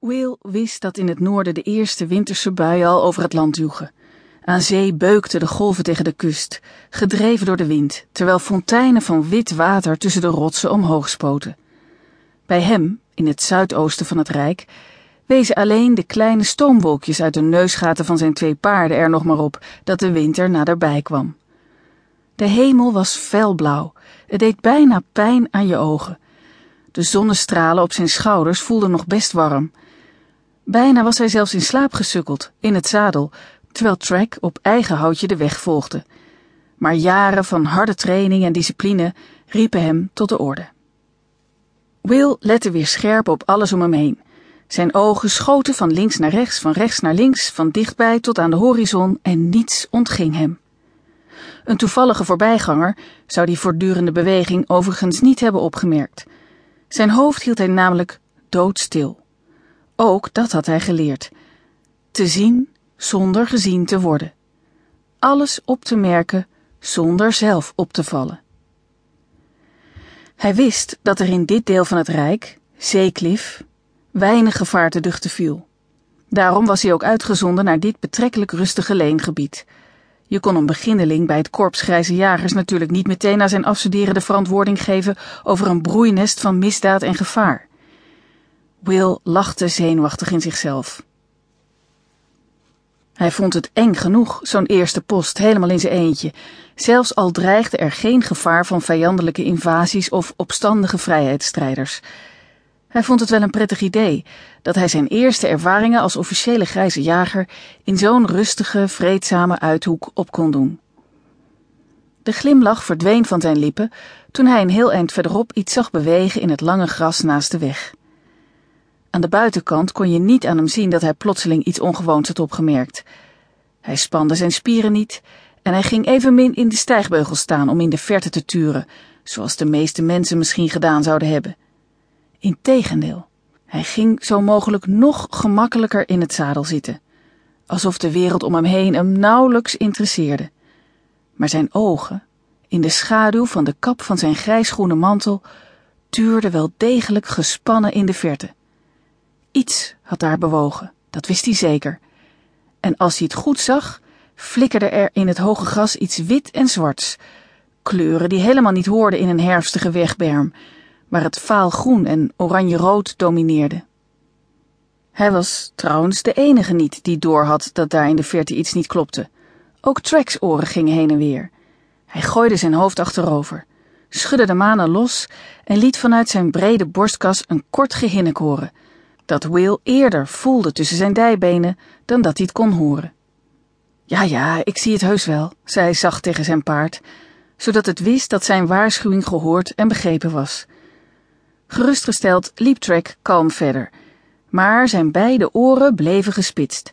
Will wist dat in het noorden de eerste winterse buien al over het land joegen. Aan zee beukten de golven tegen de kust, gedreven door de wind, terwijl fonteinen van wit water tussen de rotsen omhoog spoten. Bij hem, in het zuidoosten van het Rijk, wezen alleen de kleine stoomwolkjes uit de neusgaten van zijn twee paarden er nog maar op dat de winter naderbij kwam. De hemel was felblauw, het deed bijna pijn aan je ogen. De zonnestralen op zijn schouders voelden nog best warm. Bijna was hij zelfs in slaap gesukkeld, in het zadel, terwijl Track op eigen houtje de weg volgde. Maar jaren van harde training en discipline riepen hem tot de orde. Will lette weer scherp op alles om hem heen. Zijn ogen schoten van links naar rechts, van rechts naar links, van dichtbij tot aan de horizon en niets ontging hem. Een toevallige voorbijganger zou die voortdurende beweging overigens niet hebben opgemerkt. Zijn hoofd hield hij namelijk doodstil. Ook dat had hij geleerd. Te zien zonder gezien te worden. Alles op te merken zonder zelf op te vallen. Hij wist dat er in dit deel van het Rijk, Zeeklif, weinig gevaar te duchten viel. Daarom was hij ook uitgezonden naar dit betrekkelijk rustige leengebied. Je kon een beginneling bij het korps grijze jagers natuurlijk niet meteen aan zijn afstuderen de verantwoording geven over een broeinest van misdaad en gevaar. Will lachte zenuwachtig in zichzelf. Hij vond het eng genoeg, zo'n eerste post, helemaal in zijn eentje, zelfs al dreigde er geen gevaar van vijandelijke invasies of opstandige vrijheidsstrijders. Hij vond het wel een prettig idee dat hij zijn eerste ervaringen als officiële grijze jager in zo'n rustige, vreedzame uithoek op kon doen. De glimlach verdween van zijn lippen toen hij een heel eind verderop iets zag bewegen in het lange gras naast de weg. Aan de buitenkant kon je niet aan hem zien dat hij plotseling iets ongewoons had opgemerkt. Hij spande zijn spieren niet en hij ging evenmin in de stijgbeugel staan om in de verte te turen, zoals de meeste mensen misschien gedaan zouden hebben. Integendeel, hij ging zo mogelijk nog gemakkelijker in het zadel zitten, alsof de wereld om hem heen hem nauwelijks interesseerde. Maar zijn ogen, in de schaduw van de kap van zijn grijsgroene mantel, tuurden wel degelijk gespannen in de verte. Iets had daar bewogen, dat wist hij zeker. En als hij het goed zag, flikkerde er in het hoge gras iets wit en zwarts, kleuren die helemaal niet hoorden in een herfstige wegberm, waar het vaal groen en oranje-rood domineerde. Hij was trouwens de enige niet die doorhad dat daar in de verte iets niet klopte. Ook Tracks oren gingen heen en weer. Hij gooide zijn hoofd achterover, schudde de manen los en liet vanuit zijn brede borstkas een kort gehinnik horen, dat Will eerder voelde tussen zijn dijbenen dan dat hij het kon horen. Ja, ja, ik zie het heus wel, zei hij zacht tegen zijn paard, zodat het wist dat zijn waarschuwing gehoord en begrepen was. Gerustgesteld liep Trek kalm verder, maar zijn beide oren bleven gespitst.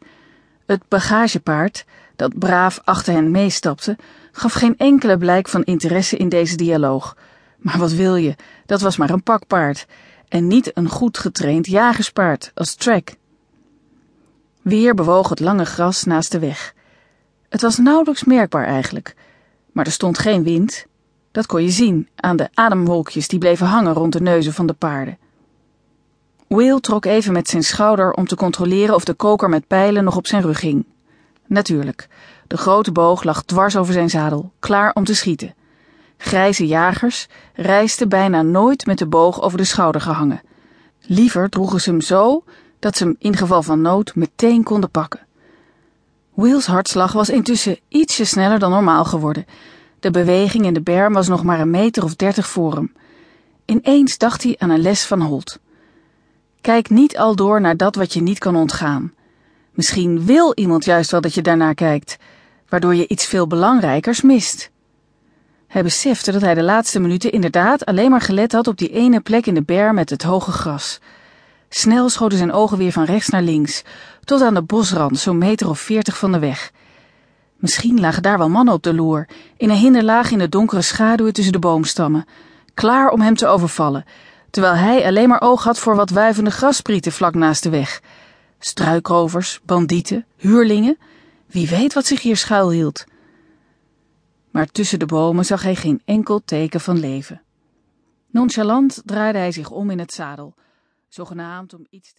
Het bagagepaard, dat braaf achter hen meestapte, gaf geen enkele blijk van interesse in deze dialoog. Maar wat wil je, dat was maar een pakpaard en niet een goed getraind jagerspaard als Trek. Weer bewoog het lange gras naast de weg. Het was nauwelijks merkbaar eigenlijk, maar er stond geen wind. Dat kon je zien aan de ademwolkjes die bleven hangen rond de neuzen van de paarden. Will trok even met zijn schouder om te controleren of de koker met pijlen nog op zijn rug hing. Natuurlijk, de grote boog lag dwars over zijn zadel, klaar om te schieten. Grijze jagers reisden bijna nooit met de boog over de schouder gehangen. Liever droegen ze hem zo dat ze hem in geval van nood meteen konden pakken. Will's hartslag was intussen ietsje sneller dan normaal geworden. De beweging in de berm was nog maar een meter of dertig voor hem. Ineens dacht hij aan een les van Holt. Kijk niet al door naar dat wat je niet kan ontgaan. Misschien wil iemand juist wel dat je daarnaar kijkt, waardoor je iets veel belangrijkers mist. Hij besefte dat hij de laatste minuten inderdaad alleen maar gelet had op die ene plek in de berm met het hoge gras. Snel schoten zijn ogen weer van rechts naar links, tot aan de bosrand, zo'n meter of veertig van de weg. Misschien lagen daar wel mannen op de loer, in een hinderlaag in de donkere schaduwen tussen de boomstammen, klaar om hem te overvallen, terwijl hij alleen maar oog had voor wat wuivende grassprieten vlak naast de weg. Struikrovers, bandieten, huurlingen, wie weet wat zich hier schuilhield. Maar tussen de bomen zag hij geen enkel teken van leven. Nonchalant draaide hij zich om in het zadel, zogenaamd om iets te